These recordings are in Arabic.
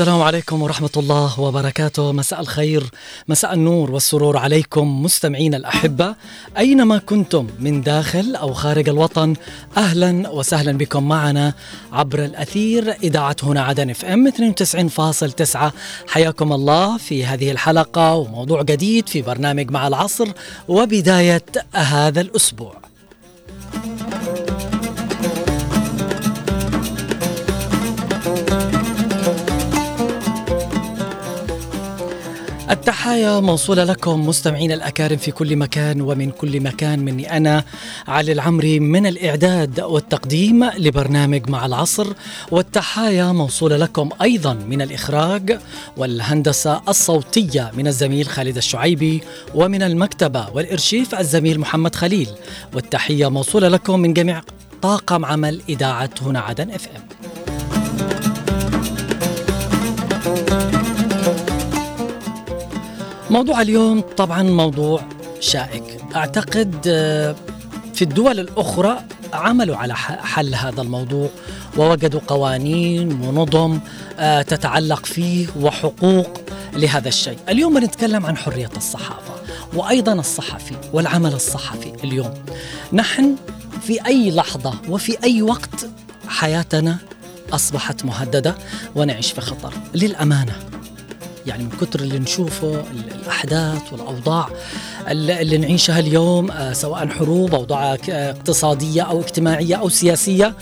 السلام عليكم ورحمة الله وبركاته. مساء الخير مساء النور والسرور عليكم مستمعين الأحبة. أينما كنتم من داخل أو خارج الوطن أهلا وسهلا بكم معنا عبر الأثير إذاعة هنا عدن إف إم 92.9 حياكم الله في هذه الحلقة وموضوع جديد في برنامج مع العصر وبداية هذا الأسبوع. التحايا موصولة لكم مستمعين الأكارم في كل مكان ومن كل مكان مني أنا علي العمري من الإعداد والتقديم لبرنامج مع العصر والتحايا موصولة لكم أيضا من الإخراج والهندسة الصوتية من الزميل خالد الشعيبي ومن المكتبة والإرشيف الزميل محمد خليل والتحية موصولة لكم من جميع طاقم عمل إذاعة هنا عدن اف ام موضوع اليوم طبعا موضوع شائك. أعتقد آه، في الدول الأخرى عملوا على حل هذا الموضوع ووجدوا قوانين ونظم آه، تتعلق فيه وحقوق لهذا الشيء. اليوم بنتكلم عن حرية الصحافة وأيضا الصحفي والعمل الصحفي اليوم. نحن في أي لحظة وفي أي وقت حياتنا أصبحت مهددة ونعيش في خطر. للأمانة يعني من كثر اللي نشوفه الأحداث والأوضاع اللي نعيشها اليوم آه، سواء حروب اوضاع اقتصادية أو اجتماعية أو سياسية.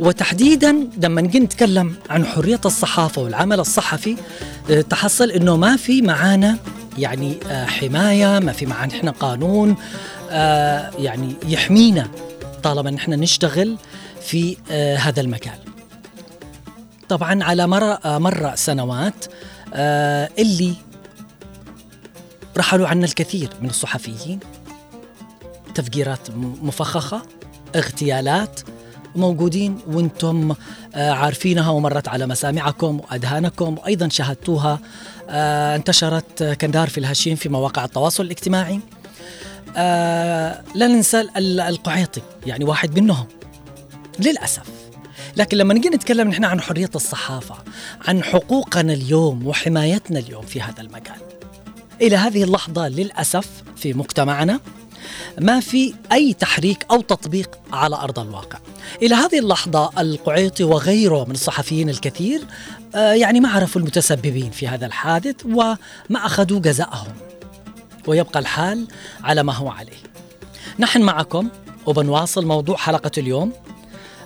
وتحديدا لما نجي نتكلم عن حرية الصحافة والعمل الصحفي آه، تحصل إنه ما في معانا يعني آه، حماية ما في معانا إحنا قانون يعني يحمينا طالما نحن نشتغل في هذا المكان. طبعا على مر مر سنوات آه اللي رحلوا عنا الكثير من الصحفيين. تفجيرات مفخخة اغتيالات موجودين وأنتم آه عارفينها ومرت على مسامعكم وأذهانكم. وأيضا شاهدتوها آه انتشرت كندار في الهشيم في مواقع التواصل الاجتماعي. آه لا ننسى القعيطي يعني واحد منهم. للأسف. لكن لما نجي نتكلم نحن عن حرية الصحافة عن حقوقنا اليوم وحمايتنا اليوم في هذا المجال. إلى هذه اللحظة للأسف في مجتمعنا ما في أي تحريك أو تطبيق على أرض الواقع. إلى هذه اللحظة القعيطي وغيره من الصحفيين الكثير آه، يعني ما عرفوا المتسببين في هذا الحادث وما أخذوا جزاءهم. ويبقى الحال على ما هو عليه. نحن معكم وبنواصل موضوع حلقة اليوم.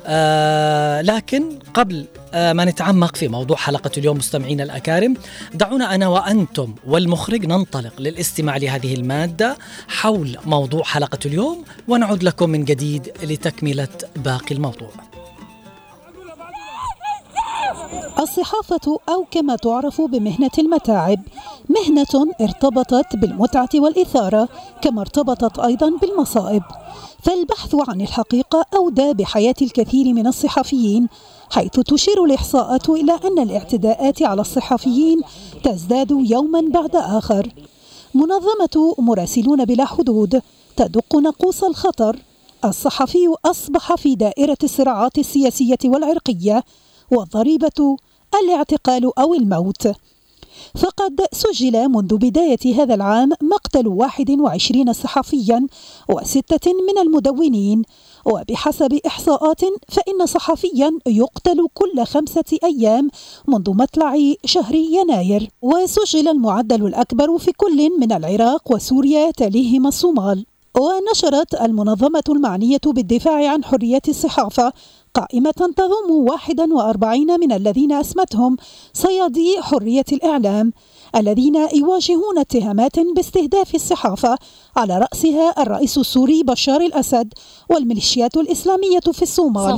آه لكن قبل آه ما نتعمق في موضوع حلقة اليوم مستمعينا الأكارم دعونا أنا وأنتم والمخرج ننطلق للاستماع لهذه المادة حول موضوع حلقة اليوم ونعود لكم من جديد لتكملة باقي الموضوع. الصحافة أو كما تعرف بمهنة المتاعب مهنة ارتبطت بالمتعة والإثارة كما ارتبطت أيضا بالمصائب. فالبحث عن الحقيقة أودى بحياة الكثير من الصحفيين حيث تشير الإحصاءات إلى أن الاعتداءات على الصحفيين تزداد يوما بعد آخر. منظمة مراسلون بلا حدود تدق نقوص الخطر. الصحفي أصبح في دائرة الصراعات السياسية والعرقية والضريبة الاعتقال أو الموت. فقد سجل منذ بداية هذا العام مقتل 21 صحفيا وستة من المدونين. وبحسب إحصاءات فإن صحفيا يقتل كل خمسة أيام منذ مطلع شهر يناير. وسجل المعدل الأكبر في كل من العراق وسوريا تليهما الصومال. ونشرت المنظمة المعنية بالدفاع عن حرية الصحافة قائمة تضم 41 من الذين أسمتهم صيادي حرية الإعلام. الذين يواجهون اتهامات باستهداف الصحافة على رأسها الرئيس السوري بشار الأسد والميليشيات الإسلامية في الصومال.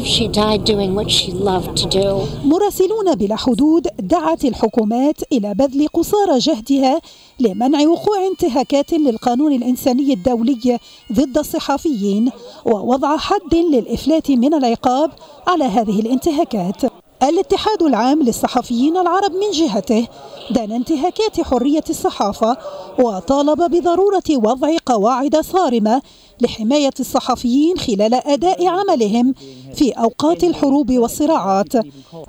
مراسلون بلا حدود دعت الحكومات إلى بذل قصارى جهدها لمنع وقوع انتهاكات للقانون الإنساني الدولي ضد الصحفيين ووضع حد للإفلات من العقاب على هذه الانتهاكات. الاتحاد العام للصحفيين العرب من جهته دان انتهاكات حرية الصحافة وطالب بضرورة وضع قواعد صارمة لحماية الصحفيين خلال أداء عملهم في أوقات الحروب والصراعات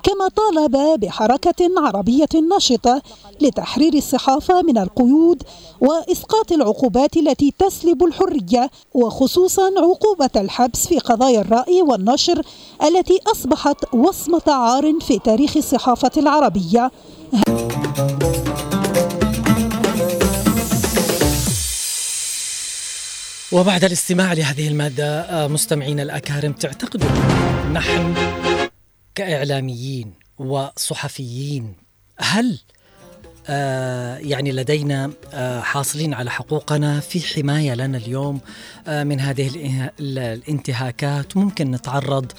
كما طالب بحركة عربية نشطة لتحرير الصحافة من القيود وإسقاط العقوبات التي تسلب الحرية وخصوصا عقوبة الحبس في قضايا الرأي والنشر التي أصبحت وصمة عار في تاريخ الصحافة العربية. وبعد الاستماع لهذه المادة آه، مستمعينا الأكارم تعتقدوا نحن كإعلاميين وصحفيين هل آه يعني لدينا آه حاصلين على حقوقنا في حماية لنا اليوم آه من هذه الانتهاكات؟ ممكن نتعرض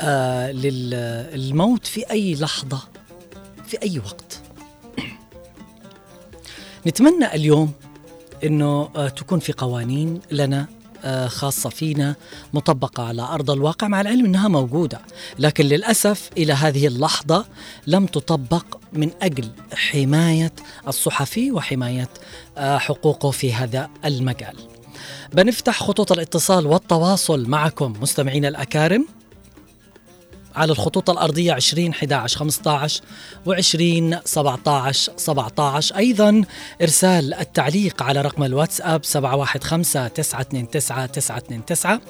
آه للموت في أي لحظة في أي وقت. نتمنى اليوم إنه آه، تكون في قوانين لنا آه، خاصة فينا مطبقة على أرض الواقع مع العلم أنها موجودة. لكن للأسف إلى هذه اللحظة لم تطبق من أجل حماية الصحفي وحماية آه، حقوقه في هذا المجال. بنفتح خطوط الاتصال والتواصل معكم مستمعين الأكارم. على الخطوط الأرضية 20 11 15 و20 17 17 أيضا إرسال التعليق على رقم الواتساب 715 929 929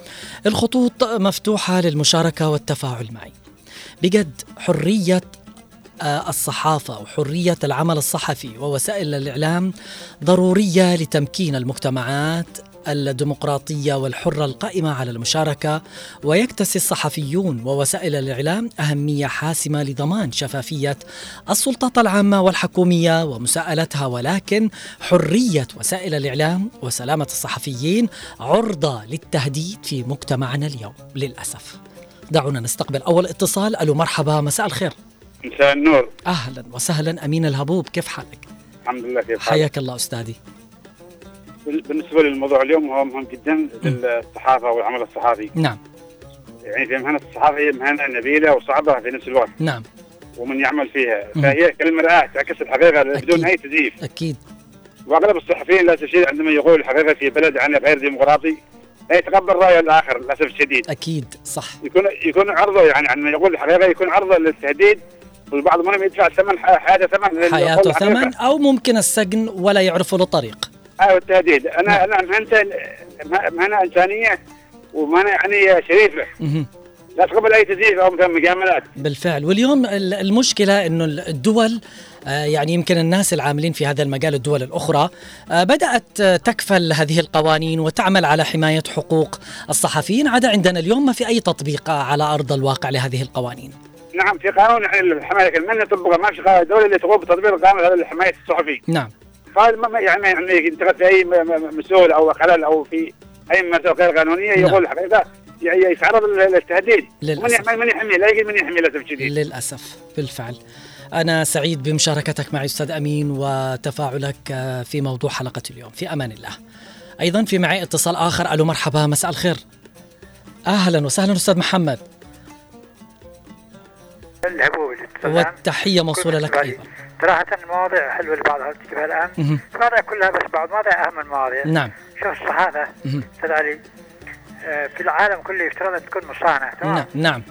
الخطوط مفتوحة للمشاركة والتفاعل معي. بجد حرية آه، الصحافة وحرية العمل الصحفي ووسائل الإعلام ضرورية لتمكين المجتمعات الديمقراطية والحرة القائمة على المشاركة ويكتسي الصحفيون ووسائل الإعلام أهمية حاسمة لضمان شفافية السلطات العامة والحكومية ومساءلتها. ولكن حرية وسائل الإعلام وسلامة الصحفيين عرضة للتهديد في مجتمعنا اليوم للأسف. دعونا نستقبل أول اتصال. ألو مرحبا مساء الخير. مساء النور. أهلا وسهلا أمين الهبوب كيف حالك؟ الحمد لله كيف حالك؟ حياك الله أستاذي. بالنسبة للموضوع اليوم هو مهم جدا للصحافة والعمل الصحافي. نعم. يعني في مهنة الصحافه هي مهنة نبيلة وصعبة في نفس الوقت. نعم. ومن يعمل فيها. فهي كالمرآة تعكس الحقيقة بدون أي تزييف أكيد. وأغلب الصحفيين لا شيء عندما يقول الحقيقة في بلد عن غير ديمقراطي لا يتقبل رأي الآخر للأسف الشديد. أكيد صح. يكون يكون عرضة يعني عندما يقول الحقيقة يكون عرضة للتهديد والبعض منهم يدفع ثمن حياته ثمن حياته ثمن أو ممكن السجن ولا يعرف له طريق أيوه التهديد. أنا أنا مهنه مهنه إنسانية ومهنه يعني شريفة. لا تقبل أي تزييف أو مثلا مجاملات. بالفعل. واليوم المشكلة إنه الدول آه، يعني يمكن الناس العاملين في هذا المجال الدول الأخرى آه، بدأت تكفل هذه القوانين وتعمل على حماية حقوق الصحفيين عدا عندنا اليوم ما في أي تطبيق على أرض الواقع لهذه القوانين. نعم في قانون يعني حمايه من يطبقه ما في دوله اللي تقوم بتطبيق القانون لحماية الصحفي نعم. قال ما يعني يعني انتقد في أي مسؤول أو خلل أو في أي مسألة غير قانونية نعم. يقول الحقيقة يتعرض للتهديد. للأسف. من يحمي لا يجد من يحمي للاسف الشديد للأسف بالفعل. أنا سعيد بمشاركتك معي أستاذ أمين وتفاعلك في موضوع حلقة اليوم. في أمان الله. أيضا في معي اتصال آخر. ألو مرحبا. مساء الخير. أهلا وسهلا أستاذ محمد. والتحية موصولة لك أيضا. صراحة المواضيع حلوة اللي بعضها تجيبها الآن المواضيع كلها بس بعض مواضيع أهم المواضيع. نعم. شوف الصحافة أستاذ علي آه، في العالم كله يفترض أن تكون مصانع تمام؟ نعم نعم.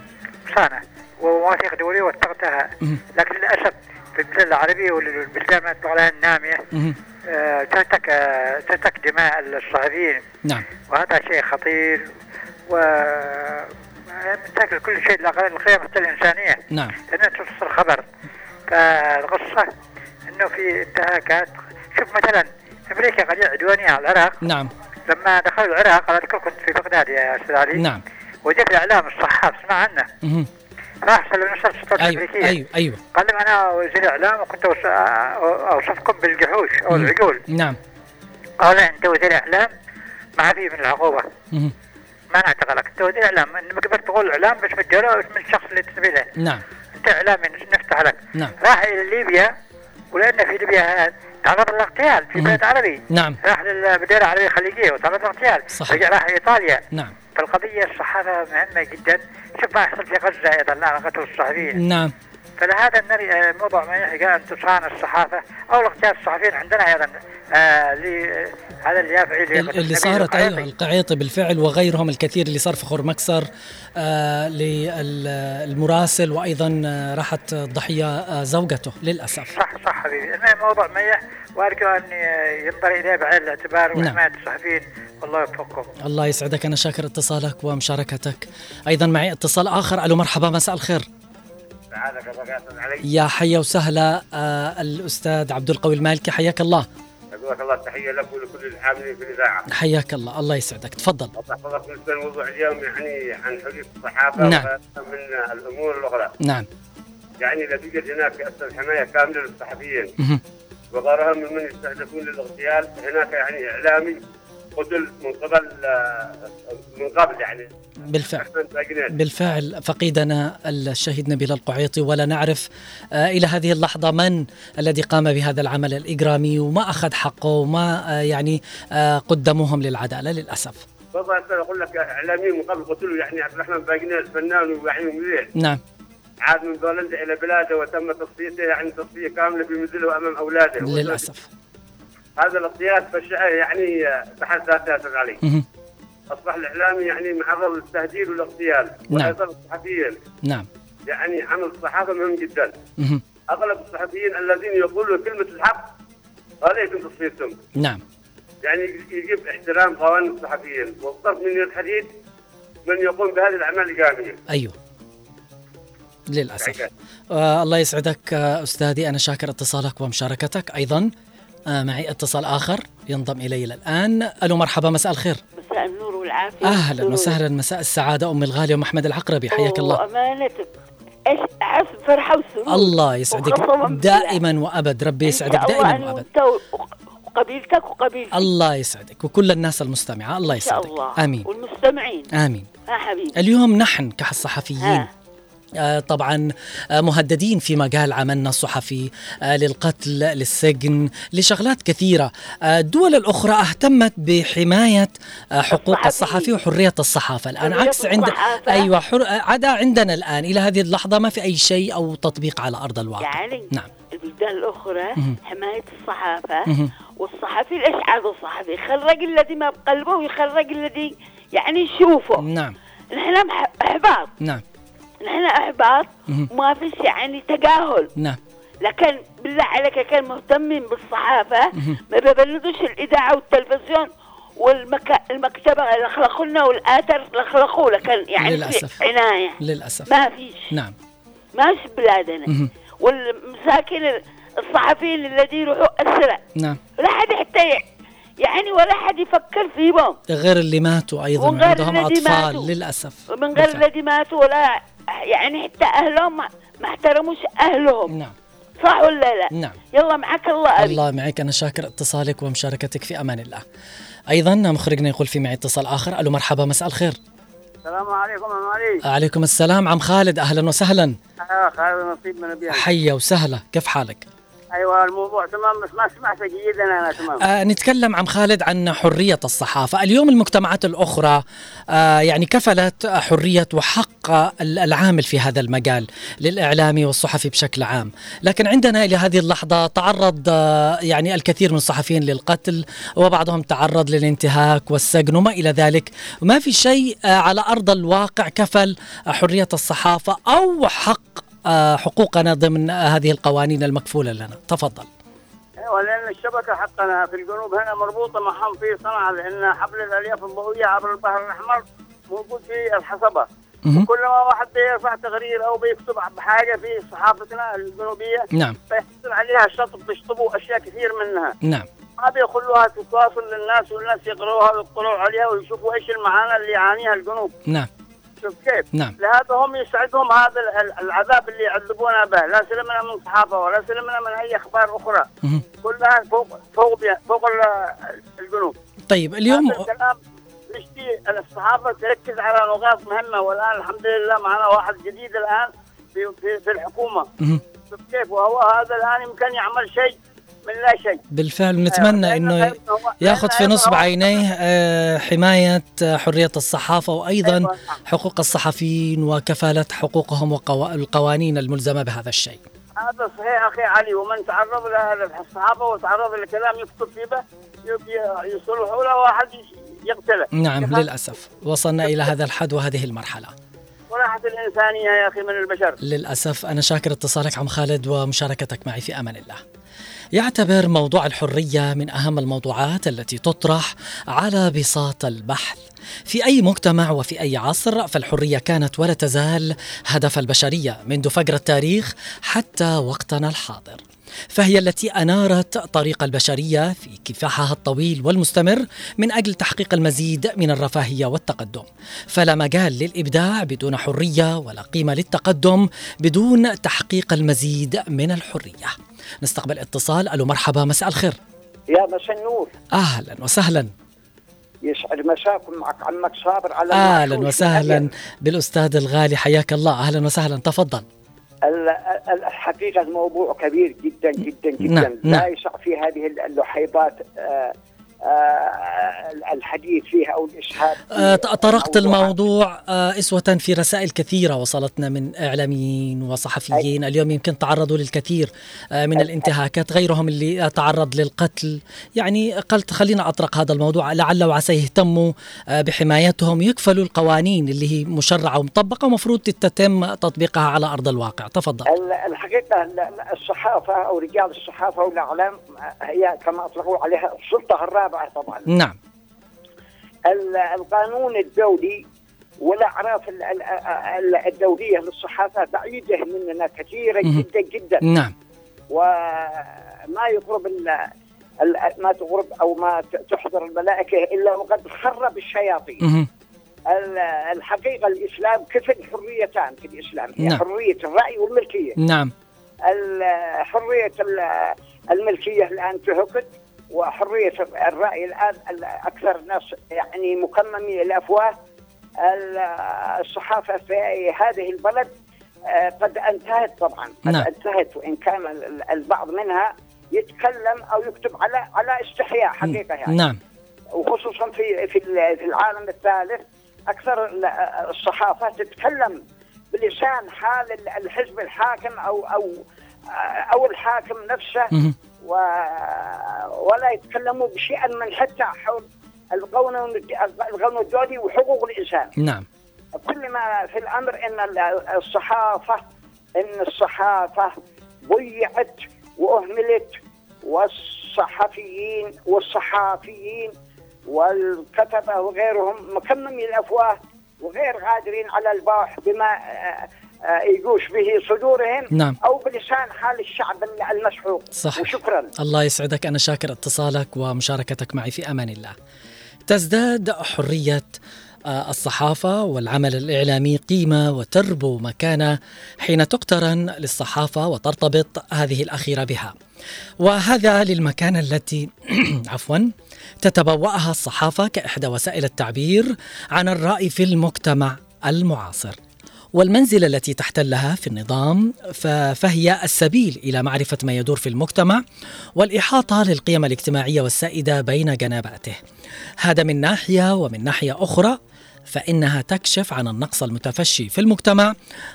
مصانع ومواثيق دولية واتقتها لكن للأسف في البلاد العربية والبلدان ما يطلق عليها النامية آه، تهتك آه، تهتك دماء الصحفيين. نعم. وهذا شيء خطير و تاكل كل شيء القيم الإنسانية. نعم. لأنها توصل خبر. فالقصة إنه في انتهاكات شوف مثلا أمريكا قضية عدوانية على العراق. نعم. لما دخلوا العراق أنا اذكر كنت في بغداد يا أستاذ علي. نعم. وجاء الاعلام الصحاف اسمع عنه. أها راح سلم نشر السلطات أيوة الأمريكية. أيوه أيوه. قال لهم أنا وزير إعلام وكنت أوصفكم بالجحوش أو العجول نعم. قال أنت وزير إعلام ما في من العقوبة. مه. ما نعتقلك أنت وزير إعلام انما قبل تقول إعلام بس من الدولة الشخص اللي تنتمي له. نعم. انت اعلامي نفتح لك نعم. راح إلى ليبيا ولأن في ليبيا تعرض للاغتيال في بلد عربي نعم. راح للمدينة العربية الخليجية وتعرض للاغتيال. صحيح. رجع راح إيطاليا. نعم. فالقضية الصحافه مهمة جدا. شوف ما يحصل في غزة أيضا لا قتل الصحفيين نعم. فلهذا نري آه، موضوع ما يحق ان تصان الصحافة. أو الاغتيال الصحفيين عندنا أيضا آه هذا اللي يفعل اللي صارت أيوه القعيطي بالفعل وغيرهم الكثير اللي صار في خور مكسر آه للمراسل وأيضا آه، راحت الضحية آه زوجته للأسف. صح صح حبيبي. المهم موضوع ميح وأرجو أن ينظر إليه بعين الاعتبار نعم. وحمايه الصحفيين. والله يوفقكم. الله يسعدك. أنا شاكر اتصالك ومشاركتك. أيضا معي اتصال آخر. ألو مرحبا مساء الخير. يا حيا وسهلا آه الأستاذ عبد القوي المالكي حياك الله. لك الله تحية لك ولكل العاملين في الإذاعة. حياك الله الله يسعدك. تفضل. الله يحفظك بالنسبة لموضوع اليوم يعني عن حرية الصحافه نعم. من الأمور الأخرى. نعم. يعني لا توجد هناك أصلا حماية كاملة للصحفيين. وغيرهم ممن يستهدفون للاغتيال. هناك يعني إعلامي قتل من قبل من قبل يعني. بالفعل. بالفعل فقيدنا الشهيد نبيل القعيطي ولا نعرف آه، إلى هذه اللحظة من الذي قام بهذا العمل الإجرامي وما أخذ حقه وما آه، يعني آه، قدموهم للعدالة للأسف. والله أقول لك إعلاميين من قبل قتلوا يعني عبد الرحمن باقنين الفنان ويعني نعم. عاد من بولندا إلى بلاده وتم تصفيته يعني تصفية كاملة منزله أمام أولاده. للأسف. هذا الاغتيال فشعه يعني آه، بحد ذاته أستاذ علي. أصبح الاعلامي يعني معرض للتهديد والاغتيال نعم. الصحفيين. نعم. يعني عمل الصحافة مهم جدا. أغلب الصحفيين الذين يقولوا كلمة الحق يتم تصفيتهم. نعم. يعني يجب احترام قوانين الصحفيين. والطرف من الحديد من يقوم بهذه الأعمال الاجراميه أيوه. للأسف. آه الله يسعدك آه أستاذي. أنا شاكر اتصالك ومشاركتك. أيضا معي اتصال آخر ينضم إلي الآن. ألو مرحبا مساء الخير. مساء النور والعافية. أهلا والسرور. وسهلا. مساء السعادة أم الغاليه ام أحمد العقربي. حياك الله. إيش احس فرحة وسرور. الله يسعدك. دائما وأبد ربي يسعدك. دائما وأبد. وقبيلتك. وقبيلتي الله يسعدك. وكل الناس المستمعة الله إن شاء يسعدك. الله. آمين. والمستمعين. آمين. ها حبيبي. اليوم نحن كصحفيين آه، طبعا آه، مهددين في مجال عملنا الصحفي آه، للقتل للسجن لشغلات كثيرة. آه، الدول الأخرى اهتمت بحماية آه، حقوق. الصحفي وحرية الصحافة. الآن حرية عكس عند الصحافة. أيوة حر... آه، عدا عندنا الآن إلى هذه اللحظة ما في أي شيء أو تطبيق على أرض الواقع. يعني نعم. البلدان. حماية الصحافة مهم. والصحفي الإشعاع الصحفي؟ يخرج الذي ما بقلبه ويخرج الذي يعني يشوفه. نعم. نحن أحباط نعم. نحن أحباط مهم. وما فيش يعني تجاهل نعم. لكن بالله عليك كان مهتمين بالصحافة. مهم. ما ببلدوش الإذاعة والتلفزيون والمكتبة اللي خلقوا لنا والآثر اللي خلقوه لكن يعني للأسف. في عناية. للأسف. ما فيش. نعم. ماش بلادنا. والمساكين الصحفيين الذين يروحوا أسرى نعم. لا حد حتى يعني ولا حد يفكر فيهم. غير اللي ماتوا أيضا. وغير عندهم الذي أطفال ماتوا. للأسف. من غير. الذي ماتوا ولا يعني حتى أهلهم ما ما احترموش أهلهم. نعم. صح ولا لا؟ نعم. يلا معك الله أبي. الله معك. أنا شاكر اتصالك ومشاركتك في أمان الله. أيضا مخرجنا يقول في معي اتصال آخر. ألو مرحبا مساء الخير. السلام عليكم يا علي. عليكم السلام. عم خالد أهلا وسهلا. خالد نصيب من ابيان حيا وسهلا. كيف حالك؟ أيوه الموضوع تمام بس ما سمعت جيدا أنا تمام. آه نتكلم عم خالد عن حرية الصحافة. اليوم المجتمعات الأخرى آه يعني كفلت حرية وحق ال- العامل في هذا المجال للإعلامي والصحفي بشكل عام. لكن عندنا إلى هذه اللحظة تعرض آه يعني الكثير من الصحفيين للقتل وبعضهم تعرض للانتهاك والسجن وما إلى ذلك. ما في شيء آه على أرض الواقع كفل حرية الصحافة أو حق حقوقنا ضمن هذه القوانين المكفولة لنا. تفضل. أيوه لأن الشبكة حقنا في الجنوب هنا مربوطة معهم في صنعاء لأن حبل الألياف الضوئية عبر البحر الأحمر موجود في الحصبة. مهم. كلما واحد بيرفع تقرير أو بيكتب بحاجة في صحافتنا الجنوبية نعم. فيحصل عليها الشطب بيشطبوا أشياء كثير منها. نعم. ما بيخلوها تتواصل للناس والناس يقروها ويطلعوا عليها ويشوفوا إيش المعاناه اللي يعانيها الجنوب. نعم. شوف كيف نعم. لهذا هم يسعدهم هذا ال- العذاب اللي يعذبونا به. لا سلمنا من صحافه ولا سلمنا من أي أخبار أخرى. كلها فوق فوق فوق ال- الجنوب. طيب اليوم الكلام نشتي الصحافه تركز على نقاط مهمة. والآن الحمد لله معنا واحد جديد الآن في في, في الحكومة. شوف كيف؟ وهو هذا الآن يمكن يعمل شيء من لا شيء بالفعل نتمنى إنه ياخذ في نصب عينيه آه، حماية حرية الصحافة وأيضا أيوة. حقوق الصحفيين وكفالة حقوقهم والقوانين الملزمة بهذا الشيء. هذا صحيح أخي علي ومن تعرض للصحافه وتعرض لكلام يكتب فيه يصلحوا له واحد يقتله نعم للأسف وصلنا إلى هذا الحد وهذه المرحلة. وراحت الإنسانية يا أخي من البشر. للأسف أنا شاكر اتصالك عم خالد ومشاركتك معي في أمان الله. يعتبر موضوع الحرية من أهم الموضوعات التي تطرح على بساط البحث. في أي مجتمع وفي أي عصر فالحرية كانت ولا تزال هدف البشرية منذ فجر التاريخ حتى وقتنا الحاضر. فهي التي أنارت طريق البشرية في كفاحها الطويل والمستمر من أجل تحقيق المزيد من الرفاهية والتقدم. فلا مجال للإبداع بدون حرية ولا قيمة للتقدم بدون تحقيق المزيد من الحرية. نستقبل اتصال. ألو مرحبا مساء الخير. يا مساء النور. أهلا وسهلا. يسعد مساكم معك عمك صابر على أهلا وسهلا. بالأستاذ الغالي حياك الله. أهلا وسهلا. تفضل. الحقيقة الموضوع كبير جدا جدا جدا نعم. لا نعم. يسع في هذه اللحيبات آه آه، الحديث فيها أو الاسهاب آه، طرقت الموضوع آه، إسوة في رسائل كثيرة وصلتنا من إعلاميين وصحفيين. اليوم يمكن تعرضوا للكثير من الانتهاكات غيرهم اللي تعرض للقتل. يعني قلت خلينا أطرق هذا الموضوع لعل وعسى يهتموا بحمايتهم. يكفلوا القوانين اللي هي مشرعة ومطبقة ومفروض تتم تطبيقها على أرض الواقع. تفضل. الحقيقة الصحافة أو رجال الصحافة والأعلام هي كما أطلقوا عليها السلطة الرابعة الرابعه طبعا. نعم. القانون الدولي والأعراف الدولية للصحافه بعيدة مننا كثيرا جدا جدا. نعم. وما يقرب ما تقرب أو ما تحضر الملائكة إلا وقد خرب الشياطين. الحقيقة الإسلام كفل حريتان في الإسلام هي نعم. حرية الرأي والملكية. نعم. حرية الملكية الآن انتهكت وحرية الرأي الآن أكثر الناس يعني مكممين الأفواه. الصحافة في هذه البلد آه، قد انتهت طبعا. قد نعم. انتهت وإن كان البعض منها يتكلم أو يكتب على على استحياء حقيقة يعني. نعم. وخصوصا في في في العالم الثالث أكثر الصحافة تتكلم بلسان حال الحزب الحاكم أو أو أو الحاكم نفسه. و... ولا يتكلموا بشيء من حتى حول القانون القانون الدولي وحقوق الإنسان. نعم. كل ما في الأمر إن الصحافة إن الصحافة ضيعت وأهملت والصحفيين والصحافيين والكتبه وغيرهم مكممين الأفواه وغير قادرين على الباح بما آه، يجوش به صدورهم نعم. أو بلسان حال الشعب المسحوق. صحيح. وشكرا. الله يسعدك. أنا شاكر اتصالك ومشاركتك معي في أمان الله. تزداد حرية آه، الصحافة والعمل الإعلامي قيمة وتربو مكانة حين تقترن للصحافة وترتبط هذه الأخيرة بها. وهذا للمكانة التي عفوا تتبوأها الصحافة كإحدى وسائل التعبير عن الرأي في المجتمع المعاصر. والمنزلة التي تحتلها في النظام فهي السبيل إلى معرفة ما يدور في المجتمع والإحاطة للقيم الاجتماعية والسائدة بين جناباته هذا من ناحية ومن ناحية أخرى فإنها تكشف عن النقص المتفشي في المجتمع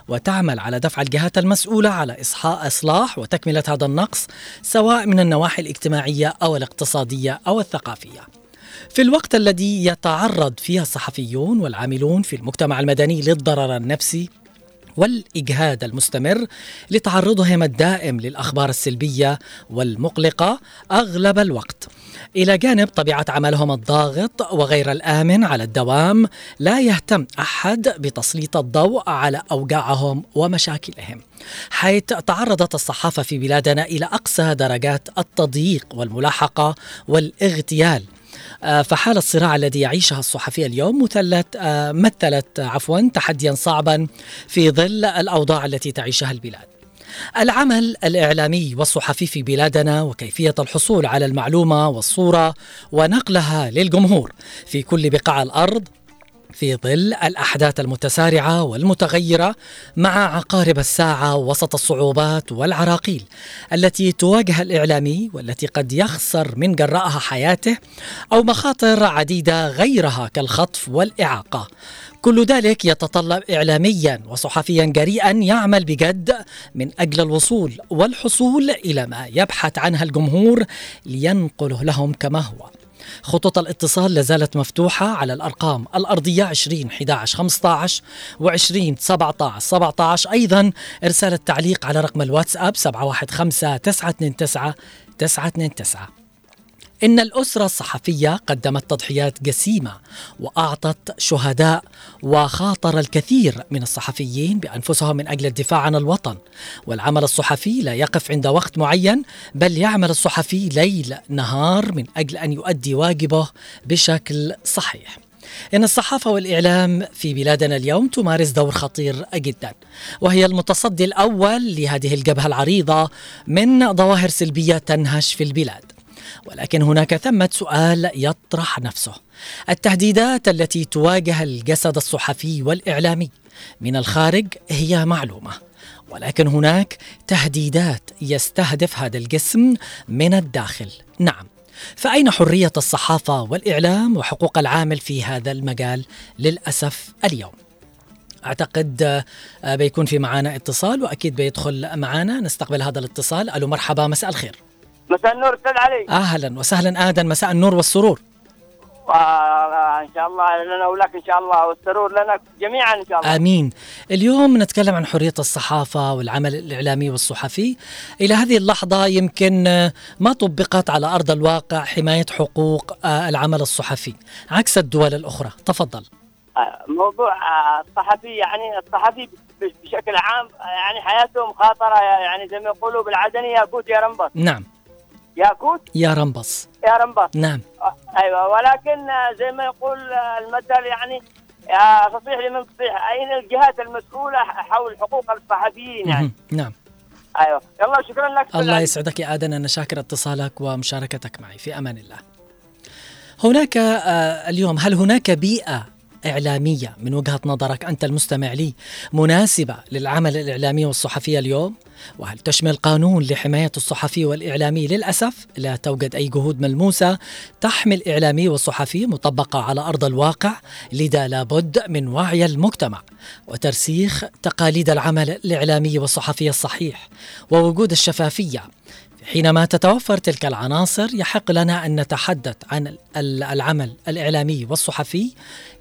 وتعمل على دفع الجهات المسؤولة على إصحاء إصلاح وتكملة هذا النقص سواء من النواحي الاجتماعية أو الاقتصادية أو الثقافية. في الوقت الذي يتعرض فيه الصحفيون والعاملون في المجتمع المدني للضرر النفسي والإجهاد المستمر لتعرضهم الدائم للأخبار السلبية والمقلقة أغلب الوقت. إلى جانب طبيعة عملهم الضاغط وغير الآمن على الدوام لا يهتم أحد بتسليط الضوء على أوجاعهم ومشاكلهم. حيث تعرضت الصحافة في بلادنا إلى أقصى درجات التضييق والملاحقة والإغتيال. آه، فحال الصراع الذي يعيشها الصحفي اليوم مثلت آه، مثلت عفوا تحديا صعبا في ظل الأوضاع التي تعيشها البلاد. العمل الإعلامي والصحفي في بلادنا وكيفية الحصول على المعلومة والصورة ونقلها للجمهور في كل بقاع الأرض في ظل الأحداث المتسارعة والمتغيرة مع عقارب الساعة وسط الصعوبات والعراقيل التي تواجه الإعلامي والتي قد يخسر من جراءها حياته أو مخاطر عديدة غيرها كالخطف والإعاقة. كل ذلك يتطلب اعلاميا وصحفيا جريئا يعمل بجد من أجل الوصول والحصول إلى ما يبحث عنها الجمهور لينقله لهم كما هو. خطوط الاتصال لازالت مفتوحة على الأرقام الأرضية 20 11 15 و 20 17 17 أيضا إرسال التعليق على رقم الواتساب 715 929 929 إن الأسرة الصحفية قدمت تضحيات جسيمة وأعطت شهداء وخاطر الكثير من الصحفيين بأنفسهم من أجل الدفاع عن الوطن. والعمل الصحفي لا يقف عند وقت معين بل يعمل الصحفي ليل نهار من أجل أن يؤدي واجبه بشكل صحيح. إن الصحافة والإعلام في بلادنا اليوم تمارس دور خطير جدا وهي المتصدي الأول لهذه الجبهة العريضة من ظواهر سلبية تنهش في البلاد. ولكن هناك ثمة سؤال يطرح نفسه. التهديدات التي تواجه الجسد الصحفي والإعلامي من الخارج هي معلومة ولكن هناك تهديدات يستهدف هذا الجسم من الداخل. نعم فأين حرية الصحافة والإعلام وحقوق العامل في هذا المجال للأسف اليوم؟ أعتقد آه، بيكون في معانا اتصال وأكيد بيدخل معانا. نستقبل هذا الاتصال. ألو مرحبا مساء الخير. مساء النور أستاذ علي. أهلا وسهلا آدم مساء النور والسرور. آه ان شاء الله لنا ولك إن شاء الله والسرور لنا جميعا إن شاء الله. آمين. اليوم نتكلم عن حرية الصحافة والعمل الإعلامي والصحفي. إلى هذه اللحظة يمكن ما طبقت على أرض الواقع حماية حقوق آه، العمل الصحفي عكس الدول الأخرى. تفضل. آه، موضوع آه، الصحفي يعني الصحفي بشكل عام يعني حياته مخاطرة يعني زي ما يقولوا بالعدني ياقوت يا رمبس نعم. ياقوت؟ يا رمبس يا رمبس نعم. أيوه ولكن زي ما يقول المثل يعني تصيح لمن تصيح أين الجهات المسؤولة حول حقوق الصحفيين يعني؟ نعم. أيوه. يلا شكرا لك. الله يسعدك يا ادن أنا شاكر اتصالك ومشاركتك معي. في أمان الله. هناك آه اليوم هل هناك بيئة إعلامية من وجهة نظرك أنت المستمع لي مناسبة للعمل الإعلامي والصحفي اليوم؟ وهل تشمل قانون لحماية الصحفي والإعلامي للأسف لا توجد أي جهود ملموسة تحمي الإعلامي والصحفي مطبقة على أرض الواقع لذا لابد من وعي المجتمع وترسيخ تقاليد العمل الإعلامي والصحفي الصحيح ووجود الشفافية حينما تتوفر تلك العناصر يحق لنا أن نتحدث عن العمل الإعلامي والصحفي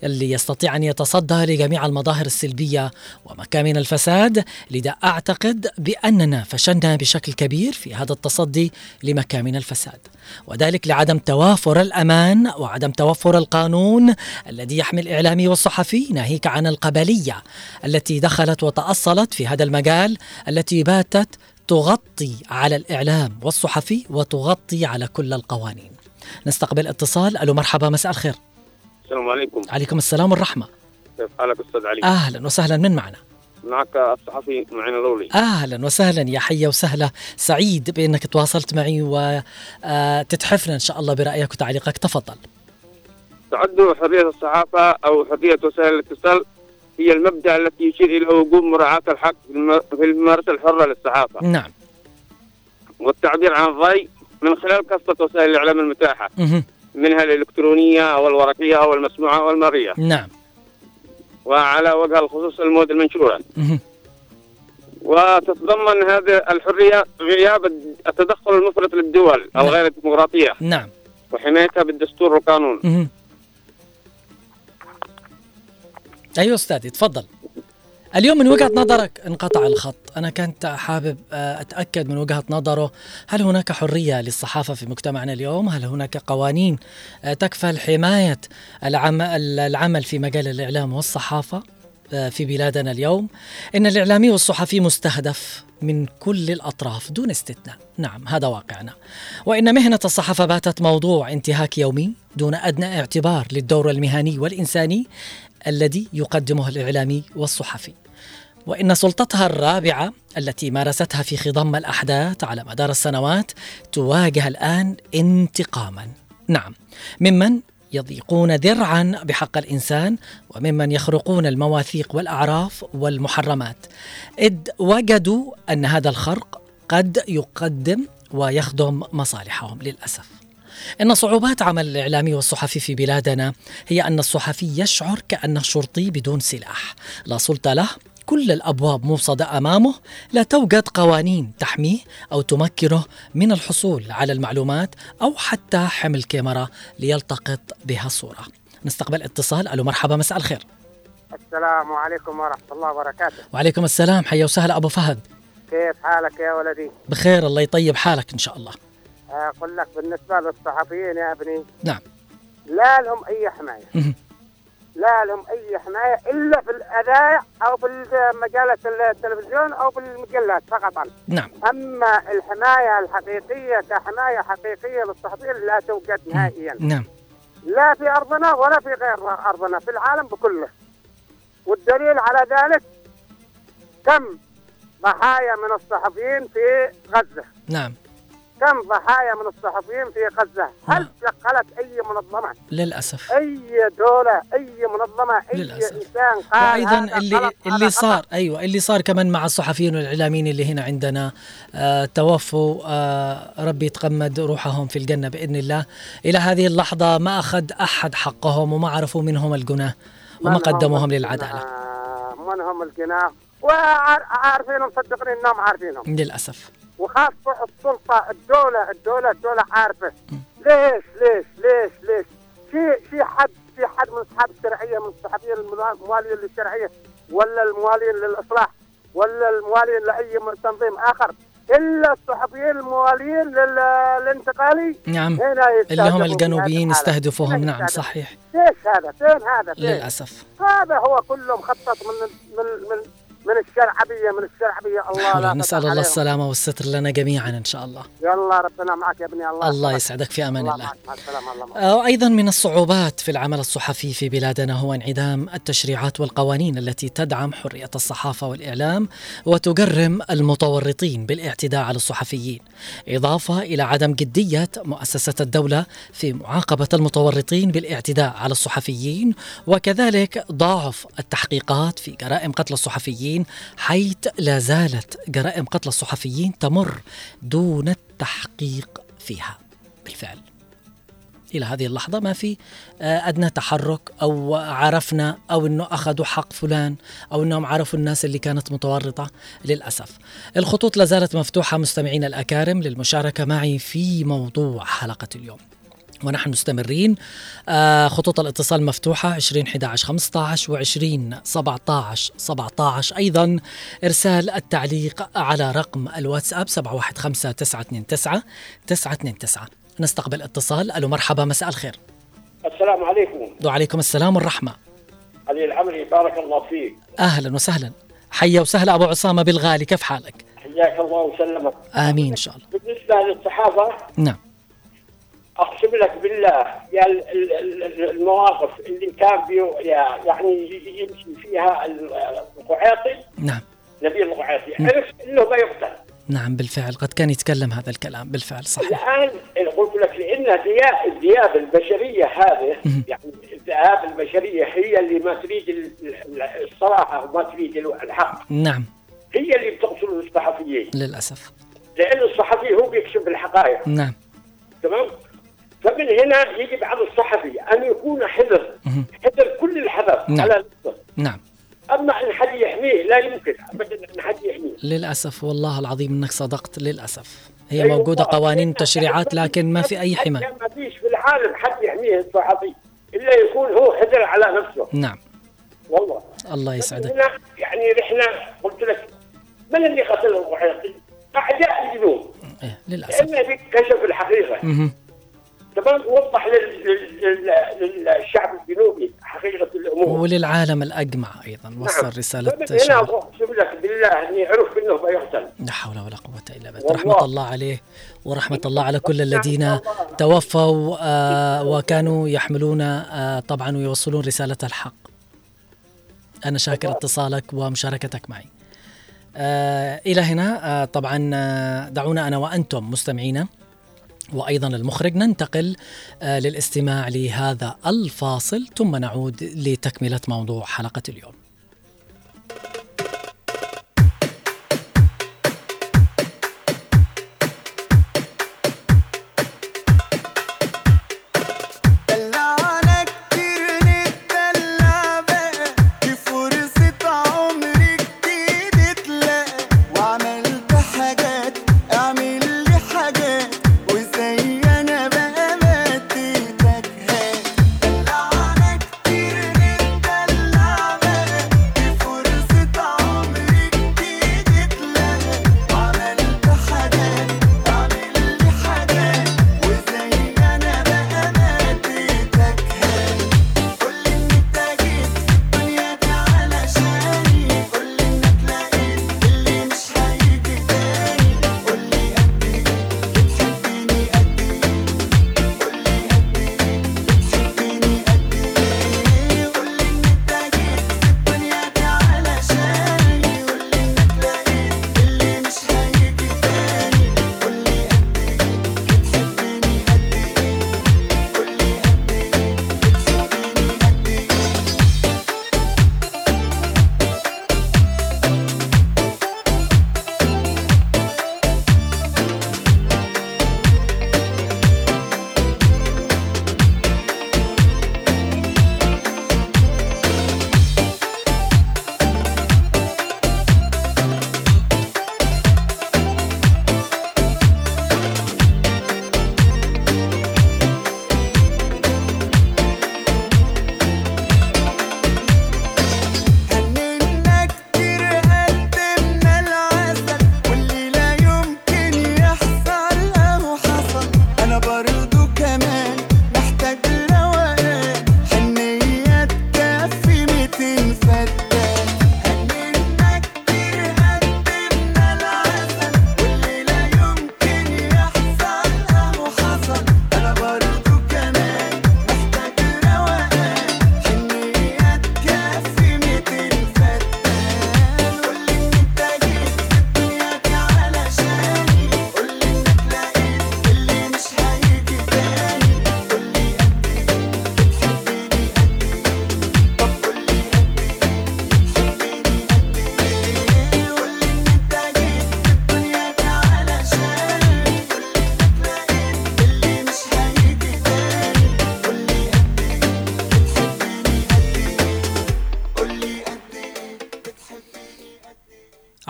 اللي يستطيع أن يتصدى لجميع المظاهر السلبية ومكامن الفساد، لذا أعتقد بأننا فشلنا بشكل كبير في هذا التصدي لمكامن الفساد، وذلك لعدم توافر الأمان وعدم توفر القانون الذي يحمي الإعلامي والصحفي ناهيك عن القبلية التي دخلت وتأصلت في هذا المجال التي باتت تغطي على الإعلام والصحفي وتغطي على كل القوانين. نستقبل اتصال. ألو مرحبا مساء الخير. السلام عليكم. عليكم السلام والرحمة. كيف حالك أستاذ علي؟ أهلا وسهلا. من معنا؟ معك الصحفي معين الأولي. أهلا وسهلا. يا حيا وسهلا سعيد بأنك تواصلت معي وتتحفنا إن شاء الله برأيك وتعليقك. تفضل. تعد حرية الصحافة أو حرية وسائل الاتصال. هي المبدأ التي يشير إلى وجوب مراعاة الحق في الممارسة الحرة للصحافة. نعم. والتعبير عن الرأي من خلال كافة وسائل الإعلام المتاحة. منها الإلكترونية أو الورقية أو المسموعة أو المرئية نعم. وعلى وجه الخصوص المواد المنشورة. وتتضمن هذه الحرية غياب التدخل المفرط للدول نعم. الغير الديمقراطية. نعم. وحمايتها بالدستور والقانون. أيوه أستاذي تفضل. اليوم من وجهة نظرك انقطع الخط. أنا كنت حابب آه، أتأكد من وجهة نظره. هل هناك حرية للصحافة في مجتمعنا اليوم؟ هل هناك قوانين آه، تكفل حمايه العمل في مجال الإعلام والصحافة آه، في بلادنا اليوم؟ إن الإعلامي والصحفي مستهدف من كل الأطراف دون استثناء. نعم هذا واقعنا. وإن مهنة الصحافة باتت موضوع انتهاك يومي دون أدنى اعتبار للدور المهني والإنساني الذي يقدمه الإعلامي والصحفي. وإن سلطتها الرابعة التي مارستها في خضم الأحداث على مدار السنوات تواجه الآن انتقاما. نعم ممن يضيقون ذرعا بحق الإنسان وممن يخرقون المواثيق والأعراف والمحرمات. إذ وجدوا أن هذا الخرق قد يقدم ويخدم مصالحهم للأسف. إن صعوبات عمل الإعلامي والصحفي في بلادنا هي أن الصحفي يشعر كأنه شرطي بدون سلاح، لا سلطة له كل الأبواب موصدة أمامه لا توجد قوانين تحميه أو تمكنه من الحصول على المعلومات أو حتى حمل كاميرا ليلتقط بها صورة. نستقبل اتصال ألو مرحبا مساء الخير. السلام عليكم ورحمة الله وبركاته. وعليكم السلام حيا وسهلا أبو فهد. كيف حالك يا ولدي؟ بخير الله يطيب حالك إن شاء الله. أقول لك بالنسبة للصحفيين يا أبني. نعم. لا لهم أي حماية. لا لهم أي حماية إلا في الاذاعه أو في مجله التلفزيون أو في المجلات فقط. نعم. أما الحماية الحقيقية كحماية حقيقية للصحفيين لا توجد نهائيا. نعم. لا في أرضنا ولا في غير أرضنا في العالم بكله. والدليل على ذلك كم ضحايا من الصحفيين في غزة. نعم. كم ضحايا من الصحفيين في غزة؟ هل دخلت أي منظمة؟ للأسف. أي دولة أي منظمة أي للأسف. إنسان قال وأيضا هذا اللي غلط، اللي هذا صار خطأ. أيوه اللي صار كمان مع الصحفيين والاعلاميين اللي هنا عندنا. آه توفوا آه ربي يتغمد روحهم في الجنة بإذن الله. إلى هذه اللحظة ما أخذ أحد حقهم وما عرفوا منهم الجناه وما من قدموهم الجناة؟ للعدالة. من هم الجناح وعارفينهم صدقني إنهم عارفينهم. للأسف. وخاصة السلطة الدولة الدولة الدولة عارفة. ليش ليش ليش ليش؟ في في حد في حد من أصحاب الشرعية من الصحفيين الموالين للشرعية ولا الموالين للإصلاح ولا الموالين لأي تنظيم آخر إلا الصحفيين الموالين لل- للانتقالي؟ نعم هنا اللي هم الجنوبيين. استهدفوهم نعم. صحيح. ليش هذا؟ فين هذا؟ فين؟ للأسف. هذا هو كله مخطط من من من من الشرعبيه من الشرعبيه الله لا نسأل الله عليهم. السلامة والستر لنا جميعا إن شاء الله يلا ربنا معك يا ابني الله الله. يسعدك في أمان الله الله معك مع السلامة الله معك. آه، أيضا من الصعوبات في العمل الصحفي في بلادنا هو انعدام التشريعات والقوانين التي تدعم حرية الصحافة والإعلام وتجرم المتورطين بالاعتداء على الصحفيين إضافة إلى عدم جدية مؤسسة الدولة في معاقبة المتورطين بالاعتداء على الصحفيين وكذلك ضعف التحقيقات في جرائم قتل الصحفيين حيث لا زالت جرائم قتل الصحفيين تمر دون التحقيق فيها بالفعل إلى هذه اللحظة ما في آه، أدنى تحرك أو عرفنا أو إنه أخذوا حق فلان أو إنهم عرفوا الناس اللي كانت متورطة للأسف. الخطوط لا زالت مفتوحة مستمعينا الأكارم للمشاركة معي في موضوع حلقة اليوم. ونحن مستمرين. آه خطوط الاتصال مفتوحة 20 11 15 و 20 17 17 أيضا إرسال التعليق على رقم الواتساب 715 929 929 نستقبل اتصال. ألو مرحبا مساء الخير. السلام عليكم. وعليكم السلام والرحمة. علي العمري بارك الله فيك. أهلا وسهلا. حيا وسهلا أبو عصامة بالغالي كيف حالك؟ حياك الله وسلمك. آمين إن شاء الله. بالنسبة للصحافة نعم. اقسم لك بالله يا ال- ال- ال- المواقف اللي كان يعني يمشي فيها ال- القعيطي نعم. نبيل القعيطي عرف إنه ما يقتل نعم بالفعل. قد كان يتكلم هذا الكلام. بالفعل صحيح. الآن قلت لك لأن الذئاب البشرية هذه يعني الذئاب البشرية هي اللي ما تريد ال- ال- الصراحة وما تريد الحق. نعم. هي اللي بتقتل الصحفيين. للأسف. لأن الصحفي هو بيكشف الحقائق. نعم. تمام؟ فمن هنا يجب على الصحفي أن يكون حذر. حذر كل الحذر نعم. على نفسه نعم. أما إن حد يحميه لا يمكن. ابدا إن حد يحميه. للأسف والله العظيم أنك صدقت للأسف. هي أيوة. موجودة قوانين وتشريعات لكن ما في أي حماية. ما فيش في العالم حد يحميه الصحفي. إلا يكون هو حذر على نفسه. نعم. والله. الله يسعدك. يعني إحنا قلت لك من اللي قتل القحيطي؟ أعداء الجنوب إيه للأسف. لأنه كشف الحقيقة. تمام وضح لل- لل- لل- للشعب الجنوبي حقيقة الأمور. وللعالم الأجمع أيضا وصل رسالة فمن هنا اقسم لك بالله اني عرف إنه بيقتل لا حول ولا قوة إلا بالله. رحمة الله عليه ورحمة الله على كل الذين توفوا آه وكانوا يحملون آه طبعا ويوصلون رسالة الحق. أنا شاكر اتصالك ومشاركتك معي. آه إلى هنا. آه طبعا دعونا أنا وأنتم مستمعينا وأيضا المخرج ننتقل آه، للاستماع لهذا الفاصل ثم نعود لتكملة موضوع حلقة اليوم.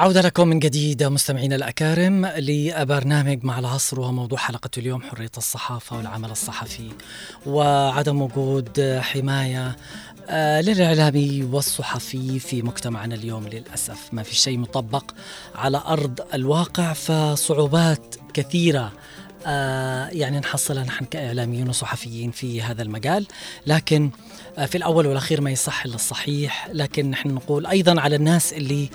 عودة لكم من جديد مستمعينا الأكارم لبرنامج مع العصر وموضوع حلقة اليوم حرية الصحافة والعمل الصحفي وعدم وجود حماية آه، للإعلامي والصحفي في مجتمعنا اليوم للأسف. ما في شيء مطبق على أرض الواقع فصعوبات كثيرة آه، يعني نحصلها نحن كإعلاميين وصحفيين في هذا المجال. لكن آه، في الأول والأخير ما يصح إلا الصحيح لكن نحن نقول أيضا على الناس اللي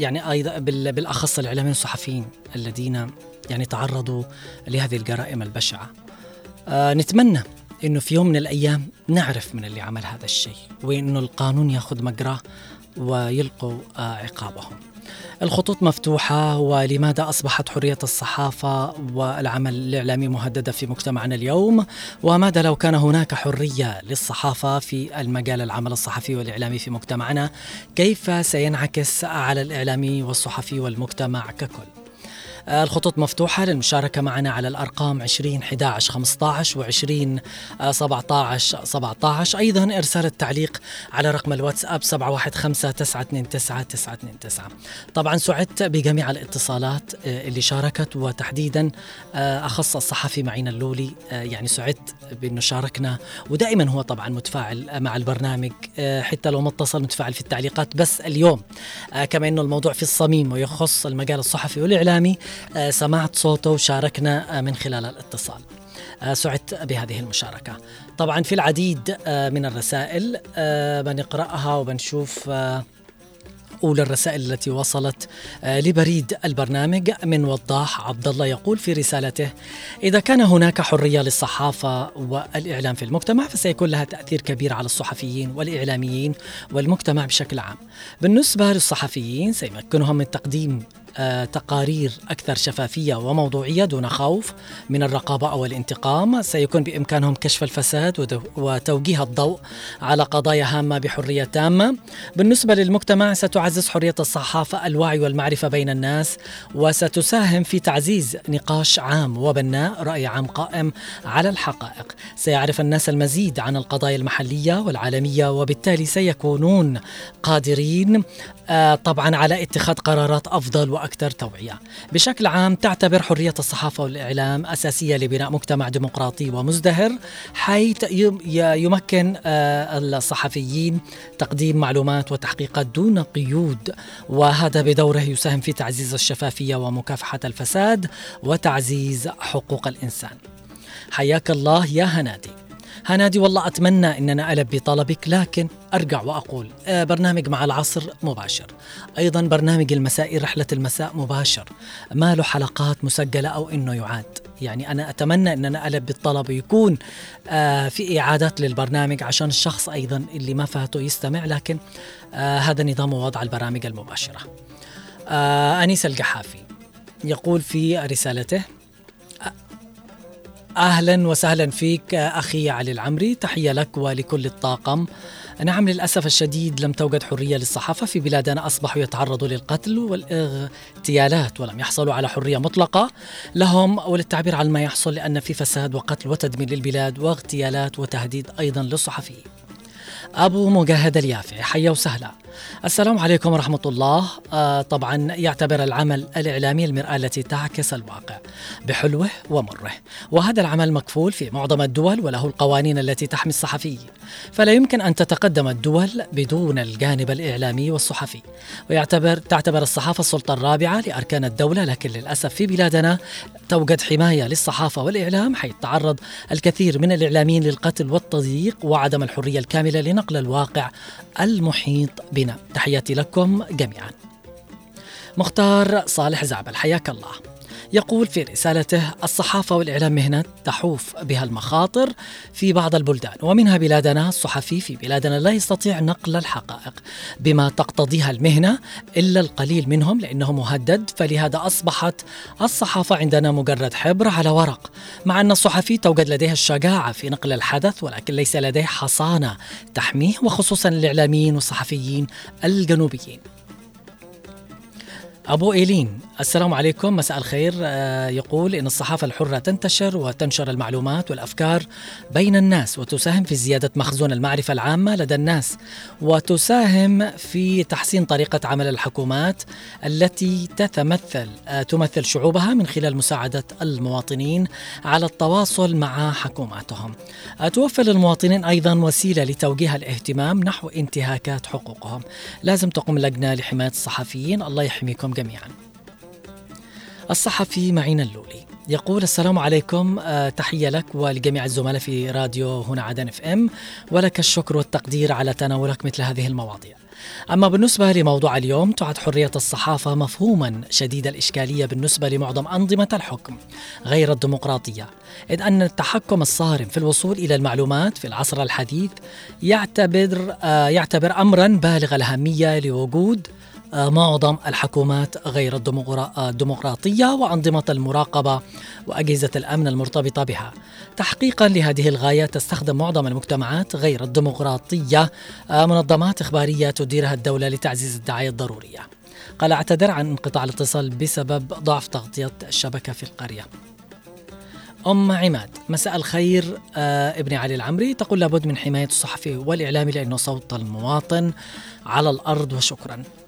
يعني أيضا بال- بالأخص الإعلاميين والصحفيين الذين يعني تعرضوا لهذه الجرائم البشعة آه، نتمنى إنه في يوم من الأيام نعرف من اللي عمل هذا الشيء وإنه القانون ياخذ مجراه ويلقوا آه، عقابهم. الخطوط مفتوحة ولماذا أصبحت حرية الصحافة والعمل الإعلامي مهددة في مجتمعنا اليوم؟ وماذا لو كان هناك حرية للصحافة في المجال العمل الصحفي والإعلامي في مجتمعنا؟ كيف سينعكس على الإعلامي والصحفي والمجتمع ككل؟ الخطوط مفتوحة للمشاركة معنا على الأرقام 20 11 15 و 20 17 17 أيضا إرسال التعليق على رقم الواتساب 715 929 929 طبعا سعدت بجميع الاتصالات آه، اللي شاركت وتحديدا آه، أخص الصحفي معين اللولي آه، يعني سعدت بأنه شاركنا. ودائما هو طبعا متفاعل مع البرنامج آه، حتى لو ما اتصل متفاعل في التعليقات بس اليوم آه، كما أنه الموضوع في الصميم ويخص المجال الصحفي والإعلامي آه، سمعت صوته وشاركنا آه، من خلال الاتصال. آه، سعدت بهذه المشاركة. طبعا في العديد آه، من الرسائل آه، بنقرأها وبنشوف آه، أولى الرسائل التي وصلت آه، لبريد البرنامج من وضاح عبد الله يقول في رسالته إذا كان هناك حرية للصحافة والإعلام في المجتمع فسيكون لها تأثير كبير على الصحفيين والإعلاميين والمجتمع بشكل عام. بالنسبة للصحفيين سيمكنهم من تقديم آه، تقارير أكثر شفافية وموضوعية دون خوف من الرقابة أو الانتقام. سيكون بإمكانهم كشف الفساد وتوجيه الضوء على قضايا هامة بحرية تامة. بالنسبة للمجتمع ستعزز حرية الصحافة الوعي والمعرفة بين الناس وستساهم في تعزيز نقاش عام وبناء رأي عام قائم على الحقائق. سيعرف الناس المزيد عن القضايا المحلية والعالمية وبالتالي سيكونون قادرين آه، طبعا على اتخاذ قرارات أفضل وأكثر توعية. بشكل عام تعتبر حرية الصحافة والإعلام أساسية لبناء مجتمع ديمقراطي ومزدهر حيث يمكن آه، الصحفيين تقديم معلومات وتحقيقات دون قيود وهذا بدوره يساهم في تعزيز الشفافية ومكافحة الفساد وتعزيز حقوق الإنسان. حياك الله يا هنادي. هنادي والله أتمنى أننا ألبي طلبك لكن أرجع وأقول آه، برنامج مع العصر مباشر. أيضا برنامج المساء رحلة المساء مباشر. ما له حلقات مسجلة أو أنه يعاد. يعني أنا أتمنى أننا ألبي الطلب ويكون آه، في إعادات للبرنامج عشان الشخص أيضا اللي ما فاته يستمع لكن آه، هذا نظام وضع البرامج المباشرة. أنيس القحافي يقول في رسالته أهلا وسهلا فيك أخي علي العمري. تحية لك ولكل الطاقم. نعم للأسف الشديد لم توجد حرية للصحافة في بلادنا أصبحوا يتعرضوا للقتل والاغتيالات ولم يحصلوا على حرية مطلقة لهم. وللتعبير عن ما يحصل لأن في فساد وقتل وتدمير للبلاد واغتيالات وتهديد أيضا للصحفيين. أبو مجاهد اليافعي حيا وسهلا. السلام عليكم ورحمة الله. آه طبعا يعتبر العمل الإعلامي المرآة التي تعكس الواقع بحلوه ومره وهذا العمل مكفول في معظم الدول وله القوانين التي تحمي الصحفيين فلا يمكن أن تتقدم الدول بدون الجانب الإعلامي والصحفي. ويعتبر تعتبر الصحافة السلطة الرابعة لأركان الدولة لكن للأسف في بلادنا توجد حماية للصحافة والإعلام حيث تعرض الكثير من الإعلاميين للقتل والتضييق وعدم الحرية الكاملة لنقل الواقع المحيط بنا تحياتي لكم جميعا. مختار صالح زعبل حياك الله. يقول في رسالته الصحافة والإعلام مهنة تحوف بها المخاطر في بعض البلدان ومنها بلادنا الصحفي في بلادنا لا يستطيع نقل الحقائق بما تقتضيها المهنة إلا القليل منهم لأنه مهدد فلهذا أصبحت الصحافة عندنا مجرد حبر على ورق مع أن الصحفي توجد لديه الشجاعة في نقل الحدث ولكن ليس لديه حصانة تحميه وخصوصا الإعلاميين والصحفيين الجنوبيين. أبو إيلين السلام عليكم مساء الخير. آه، يقول إن الصحافة الحرة تنتشر وتنشر المعلومات والأفكار بين الناس وتساهم في زيادة مخزون المعرفة العامة لدى الناس وتساهم في تحسين طريقة عمل الحكومات التي تتمثل آه، تمثل شعوبها من خلال مساعدة المواطنين على التواصل مع حكوماتهم. آه، توفر للمواطنين أيضا وسيلة لتوجيه الاهتمام نحو انتهاكات حقوقهم. لازم تقوم لجنة لحماية الصحفيين. الله يحميكم جميعا. الصحفي معين اللولي يقول السلام عليكم آه، تحية لك ولجميع الزملاء في راديو هنا عدن اف ام ولك الشكر والتقدير على تناولك مثل هذه المواضيع. أما بالنسبة لموضوع اليوم تعد حرية الصحافة مفهوما شديد الإشكالية بالنسبة لمعظم أنظمة الحكم غير الديمقراطية إذ أن التحكم الصارم في الوصول إلى المعلومات في العصر الحديث يعتبر آه، يعتبر أمرا بالغ الأهمية لوجود معظم الحكومات غير آه، الديمقراطية وأنظمة المراقبة وأجهزة الأمن المرتبطة بها. تحقيقا لهذه الغاية تستخدم معظم المجتمعات غير الديمقراطية آه، منظمات إخبارية تديرها الدولة لتعزيز الدعاية الضرورية. قال اعتذر عن انقطاع الاتصال بسبب ضعف تغطية الشبكة في القرية. أم عماد مساء الخير آه ابني علي العمري. تقول لابد من حماية الصحفي والإعلامي لأنه صوت المواطن على الأرض وشكرا. آه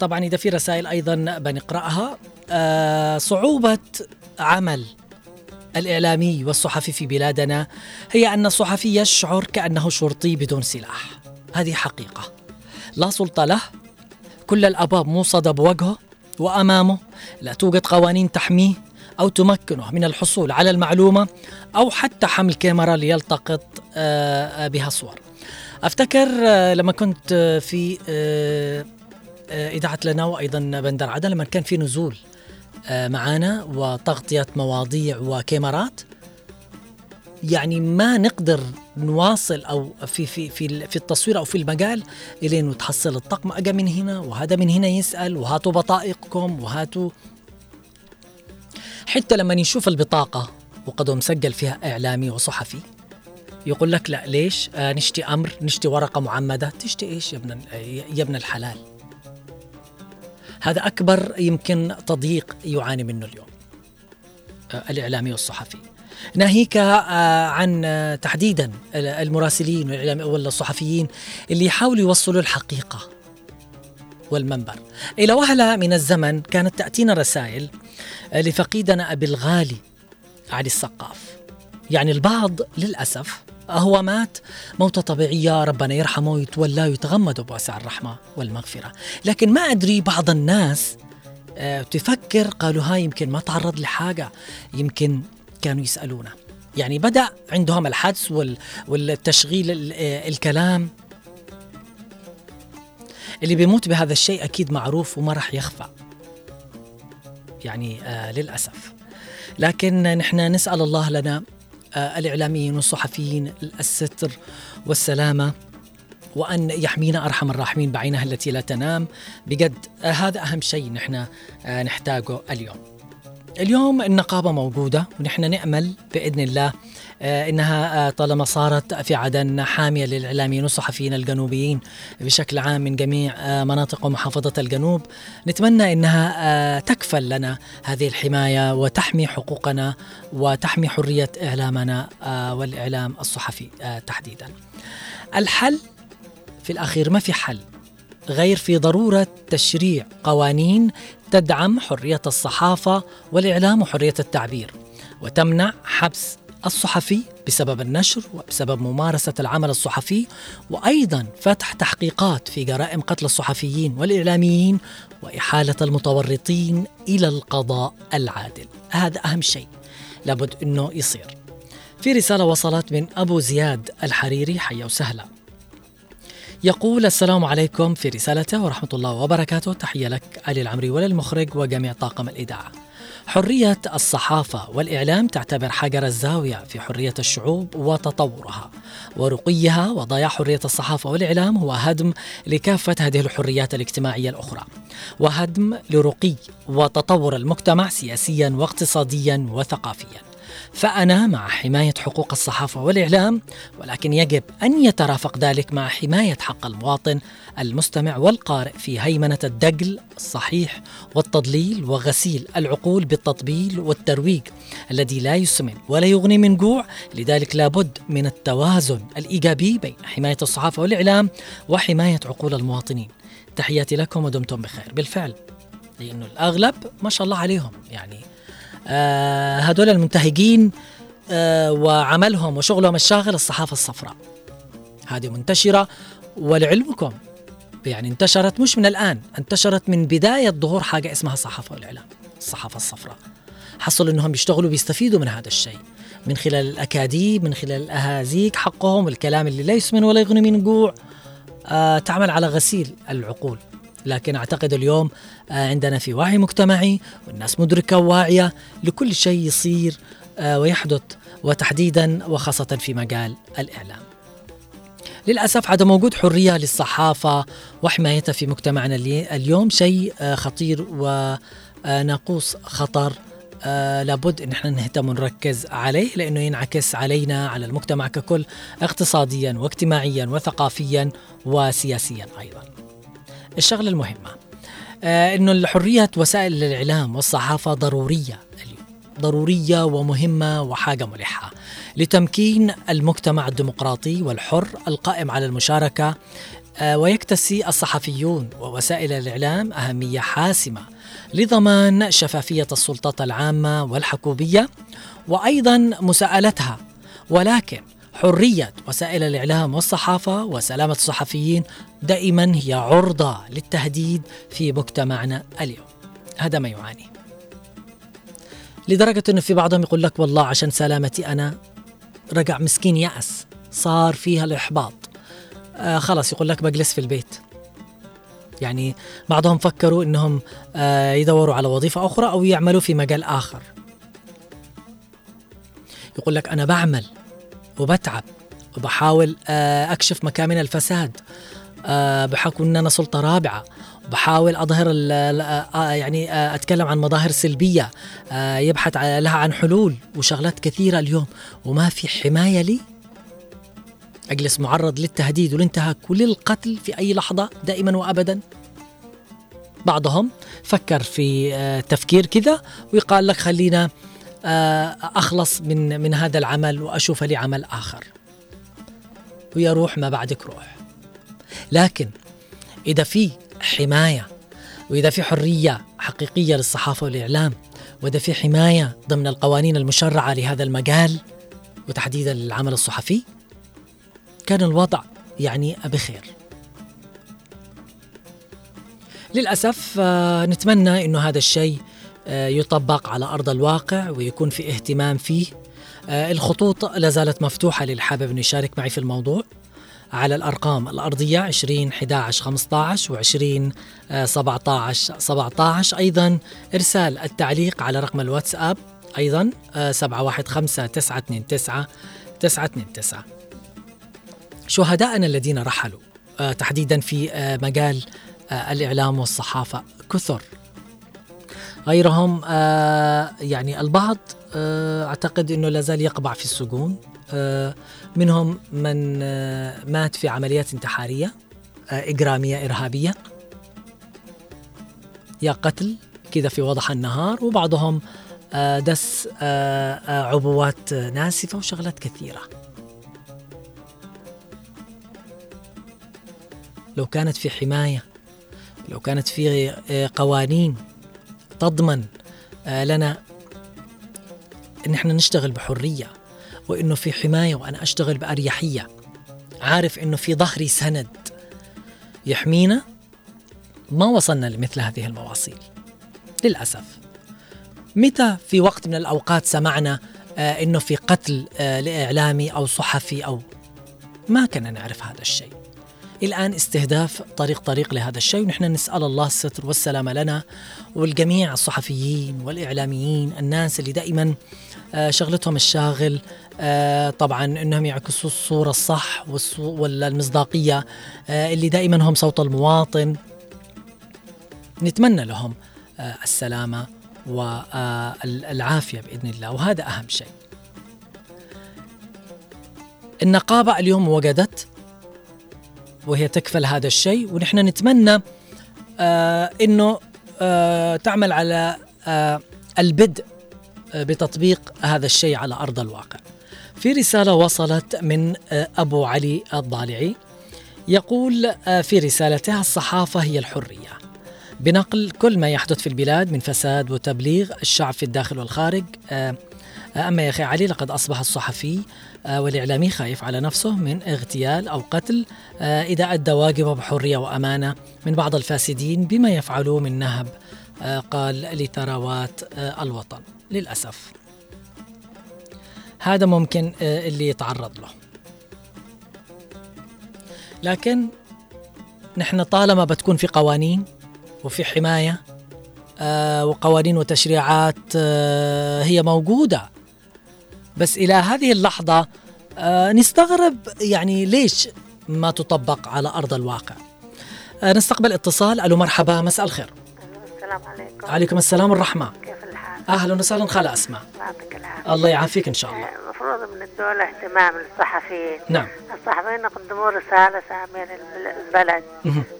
طبعا إذا في رسائل أيضا بنقرأها. آه صعوبة عمل الإعلامي والصحفي في بلادنا هي أن الصحفي يشعر كأنه شرطي بدون سلاح. هذه حقيقة. لا سلطة له. كل الأبواب موصدة بوجهه وأمامه. لا توجد قوانين تحميه أو تمكنه من الحصول على المعلومة أو حتى حمل كاميرا ليلتقط آه، آه، بها صور. أفتكر آه، لما كنت آه، في آه، إذاعة لنا وأيضا بندر عدن لما كان في نزول آه، معانا وتغطية مواضيع وكاميرات. يعني ما نقدر نواصل أو في في في في التصوير أو في المجال الين وتحصل الطقم. اجى من هنا وهذا من هنا يسأل وهاتوا بطائقكم وهاتوا. حتى لما نشوف البطاقة وقد مسجل فيها إعلامي وصحفي يقول لك لا ليش؟ آه نشتي أمر نشتي ورقة معمدة. تشتي إيش يا ابن يا ابن الحلال؟ هذا أكبر يمكن تضييق يعاني منه اليوم. آه الإعلامي والصحفي. ناهيك آه عن آه تحديدا المراسلين والصحفيين اللي يحاولوا يوصلوا الحقيقة والمنبر. إلى وهلة من الزمن كانت تأتينا رسائل لفقيدنا أبي الغالي علي السقاف. يعني البعض للأسف هو مات. موتة طبيعية ربنا يرحمه ويتولى ويتغمد بواسع الرحمة والمغفرة. لكن ما أدري بعض الناس آه، تفكر قالوا هاي يمكن ما تعرض لحاجة يمكن كانوا يسألونا. يعني بدأ عندهم الحدس وال- والتشغيل ال- آه، الكلام. اللي بيموت بهذا الشيء أكيد معروف وما راح يخفى. يعني آه للأسف. لكن نحن نسأل الله لنا الإعلاميين والصحفيين الستر والسلامة وأن يحمينا أرحم الراحمين بعينها التي لا تنام. بجد آه هذا أهم شيء نحن آه نحتاجه اليوم. اليوم النقابة موجودة ونحن نأمل بإذن الله آه، إنها آه، طالما صارت في عدن حامية للإعلاميين والصحفيين الجنوبيين بشكل عام من جميع آه، مناطق ومحافظة الجنوب. نتمنى إنها آه، تكفل لنا هذه الحماية وتحمي حقوقنا وتحمي حرية إعلامنا آه، والإعلام الصحفي تحديدا. الحل في الأخير ما في حل غير في ضرورة تشريع قوانين تدعم حرية الصحافة والإعلام وحرية التعبير وتمنع حبس الصحفي بسبب النشر وبسبب ممارسة العمل الصحفي وأيضا فتح تحقيقات في جرائم قتل الصحفيين والإعلاميين وإحالة المتورطين إلى القضاء العادل. هذا أهم شيء لابد إنه يصير. في رسالة وصلت من أبو زياد الحريري حيا وسهلا. يقول السلام عليكم في رسالته ورحمة الله وبركاته. تحية لك علي العمري وللمخرج وجميع طاقم الإذاعة. حرية الصحافة والإعلام تعتبر حجر الزاوية في حرية الشعوب وتطورها. ورقيها وضياع حرية الصحافة والإعلام هو هدم لكافة هذه الحريات الاجتماعية الأخرى. وهدم لرقي وتطور المجتمع سياسيا واقتصاديا وثقافيا. فأنا مع حماية حقوق الصحافة والإعلام ولكن يجب أن يترافق ذلك مع حماية حق المواطن المستمع والقارئ في هيمنة الدجل الصحيح والتضليل وغسيل العقول بالتطبيل والترويج الذي لا يسمن ولا يغني من جوع لذلك لابد من التوازن الإيجابي بين حماية الصحافة والإعلام وحماية عقول المواطنين. تحياتي لكم ودمتم بخير. بالفعل لأنه الأغلب ما شاء الله عليهم. يعني آه هدول المنتهجين آه وعملهم وشغلهم الشاغل الصحافة الصفراء. هذه منتشرة ولعلمكم يعني انتشرت مش من الآن انتشرت من بداية ظهور حاجة اسمها الصحافة والإعلام الصحافة الصفراء حصل إنهم بيشتغلوا بيستفيدوا من هذا الشيء من خلال الاكاذيب من خلال الاهازيج حقهم الكلام اللي لا يسمن ولا يغني من جوع آه تعمل على غسيل العقول لكن أعتقد اليوم آه عندنا في وعي مجتمعي والناس مدركة وواعية لكل شيء يصير آه ويحدث وتحديدا وخاصة في مجال الإعلام. للأسف عدم وجود حرية للصحافة وحمايتها في مجتمعنا الي- اليوم شيء آه خطير وناقوس خطر آه لابد إن إحنا نهتم ونركز عليه لأنه ينعكس علينا على المجتمع ككل اقتصاديا واجتماعيا وثقافيا وسياسيا أيضا. الشغلة المهمة آه إنه الحرية وسائل الإعلام والصحافة ضرورية ضرورية ومهمة وحاجة ملحة. لتمكين المجتمع الديمقراطي والحر القائم على المشاركة آه ويكتسي الصحفيون ووسائل الإعلام أهمية حاسمة لضمان شفافية السلطات العامة والحكومية وأيضا مساءلتها. ولكن حرية وسائل الإعلام والصحافة وسلامة الصحفيين دائما هي عرضة للتهديد في مجتمعنا اليوم. هذا ما يعاني. لدرجة إنه في بعضهم يقول لك والله عشان سلامتي أنا رجع مسكين يأس صار فيها الإحباط. آه خلاص يقول لك بجلس في البيت. يعني بعضهم فكروا إنهم آه يدوروا على وظيفة أخرى أو يعملوا في مجال آخر. يقول لك أنا بعمل وبتعب وبحاول آه، أكشف مكامن الفساد آه، بحكم إن أنا سلطة رابعة. بحاول أظهر ال- آه، يعني آه، أتكلم عن مظاهر سلبية آه، يبحث لها عن حلول وشغلات كثيرة اليوم. وما في حماية لي؟ أجلس معرض للتهديد والانتهاك وللقتل في أي لحظة دائما وابدا. بعضهم فكر في آه، تفكير كذا ويقال لك خلينا آه، أخلص من من هذا العمل وأشوف لي عمل آخر. ويا روح ما بعدك روح. لكن إذا في حماية وإذا في حرية حقيقية للصحافة والإعلام وإذا في حماية ضمن القوانين المشرعة لهذا المجال وتحديدا للعمل الصحفي كان الوضع يعني بخير. للأسف آه، نتمنى إنه هذا الشيء آه، يطبق على أرض الواقع ويكون في اهتمام فيه. آه، الخطوط لا زالت مفتوحة للي حابب إنه يشارك معي في الموضوع. على الأرقام الأرضية 20 11 15 و20 17 17 أيضا إرسال التعليق على رقم الواتساب أيضا آه، 715 929 929 شهدائنا الذين رحلوا آه، تحديدا في آه، مجال آه، الإعلام والصحافة كثر. غيرهم يعني البعض أعتقد إنه لا زال يقبع في السجون منهم من آه، مات في عمليات انتحارية آه، إجرامية إرهابية. يا قتل كذا في وضح النهار. وبعضهم آه، دس عبوات ناسفة وشغلات كثيرة. لو كانت في حماية لو كانت في قوانين تضمن لنا ان إحنا نشتغل بحرية. وإنه في حماية وأنا أشتغل بأريحية. عارف إنه في ظهري سند. يحمينا؟ ما وصلنا لمثل هذه المواصيل. للأسف. متى في وقت من الأوقات سمعنا آه إنه في قتل آه لإعلامي أو صحفي أو ما كنا نعرف هذا الشيء. الآن استهداف طريق طريق لهذا الشيء ونحن نسأل الله الستر والسلامة لنا والجميع الصحفيين والإعلاميين الناس اللي دائما آه، شغلتهم الشاغل آه، طبعا إنهم يعكسوا الصورة الصح والصو- ولا المصداقية آه، اللي دائما هم صوت المواطن نتمنى لهم السلامة والعافيه بإذن الله وهذا أهم شيء. النقابة اليوم وجدت وهي تكفل هذا الشيء ونحن نتمنى آه إنه آه تعمل على آه البدء آه بتطبيق هذا الشيء على أرض الواقع. في رسالة وصلت من آه أبو علي الضالعي يقول آه في رسالته الصحافة هي الحرية. بنقل كل ما يحدث في البلاد من فساد وتبليغ الشعب في الداخل والخارج آه أما يا أخي علي لقد أصبح الصحفي آه، والإعلامي خايف على نفسه من اغتيال أو قتل آه، إذا أدى واجبه بحرية وأمانة من بعض الفاسدين بما يفعلوه من نهب آه، قال لثروات آه، الوطن للأسف. هذا ممكن آه، اللي يتعرض له. لكن نحن طالما بتكون في قوانين وفي حماية آه، وقوانين وتشريعات آه، هي موجودة بس إلى هذه اللحظة آه، نستغرب يعني ليش ما تطبق على أرض الواقع. آه، نستقبل اتصال. ألو مرحبا مساء الخير. السلام عليكم. عليكم السلام والرحمة كيف الحال؟ أهلا وسهلا خالة أسماء. يعطيك العافية. الله يعافيك إن شاء الله. المفروض من الدولة اهتمام للصحفيين نعم. الصحفيين يقدموا رسالة سامية للبلد.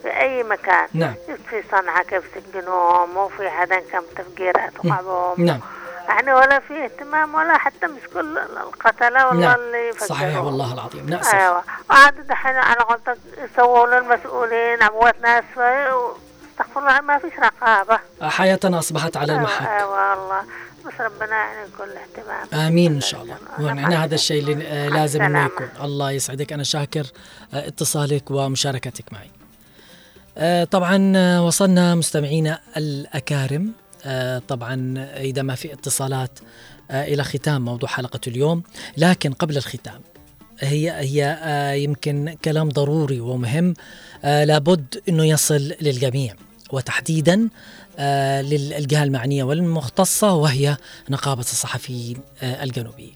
في أي مكان. نعم. في صنعاء كيف سجنوهم وفي حدا كم تفجيرات وقعبهم نعم. يعني ولا في اهتمام ولا حتى مسكوا ال- القتلة والله نعم. اللي فجروهم. صحيح والله العظيم. نأسف أيوه. وعاد دحين على قولتك يسووا للمسؤولين عبوات ناس استغفر الله ما فيش رقابة. حياتنا أصبحت على المحك. أيوه والله. بس ربنا يعني له اهتمام. آمين إن شاء الله. ونحن هذا الشيء اللي آه، لازم إنه يكون. الله يسعدك. أنا شاكر آه، اتصالك ومشاركتك معي. آه، طبعا وصلنا مستمعينا الأكارم. طبعا إذا ما في اتصالات آه، إلى ختام موضوع حلقة اليوم لكن قبل الختام هي هي آه، يمكن كلام ضروري ومهم آه، لابد إنه يصل للجميع وتحديدا آه، للجهة المعنية والمختصة وهي نقابة الصحفيين آه، الجنوبيين.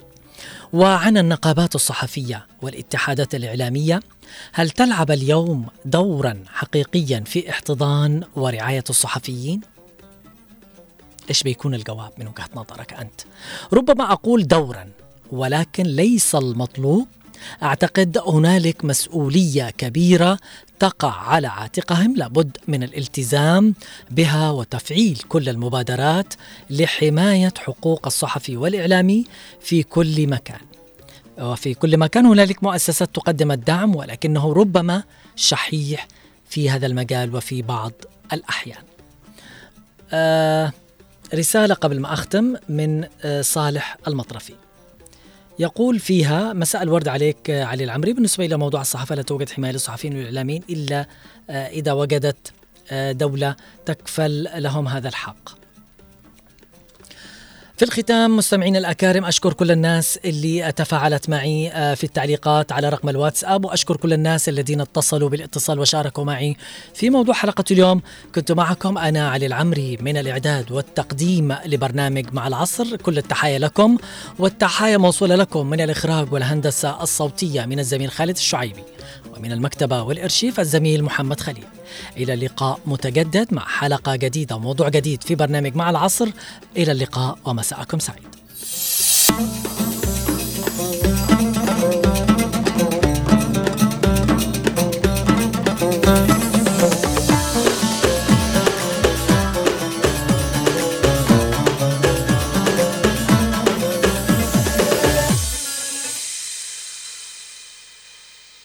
وعن النقابات الصحفية والاتحادات الإعلامية هل تلعب اليوم دورا حقيقيا في احتضان ورعاية الصحفيين؟ إيش بيكون الجواب من وجهة نظرك أنت؟ ربما أقول دورا ولكن ليس المطلوب أعتقد هنالك مسؤولية كبيرة تقع على عاتقهم لابد من الالتزام بها وتفعيل كل المبادرات لحماية حقوق الصحفي والإعلامي في كل مكان. وفي كل مكان هنالك مؤسسات تقدم الدعم ولكنه ربما شحيح في هذا المجال وفي بعض الأحيان. آه رسالة قبل ما أختم من آه صالح المطرفي. يقول فيها مساء الورد عليك علي العمري بالنسبة إلى موضوع الصحافة لا توجد حماية للصحفيين والإعلاميين إلا إذا وجدت دولة تكفل لهم هذا الحق في الختام مستمعين الأكارم أشكر كل الناس اللي تفاعلت معي في التعليقات على رقم الواتساب وأشكر كل الناس الذين اتصلوا بالاتصال وشاركوا معي في موضوع حلقة اليوم. كنت معكم أنا علي العمري من الإعداد والتقديم لبرنامج مع العصر. كل التحايا لكم والتحايا موصولة لكم من الإخراج والهندسة الصوتية من الزميل خالد الشعيبي. ومن المكتبة والإرشيف الزميل محمد خليل. إلى اللقاء متجدد مع حلقة جديدة وموضوع جديد في برنامج مع العصر. إلى اللقاء ومساءكم سعيد.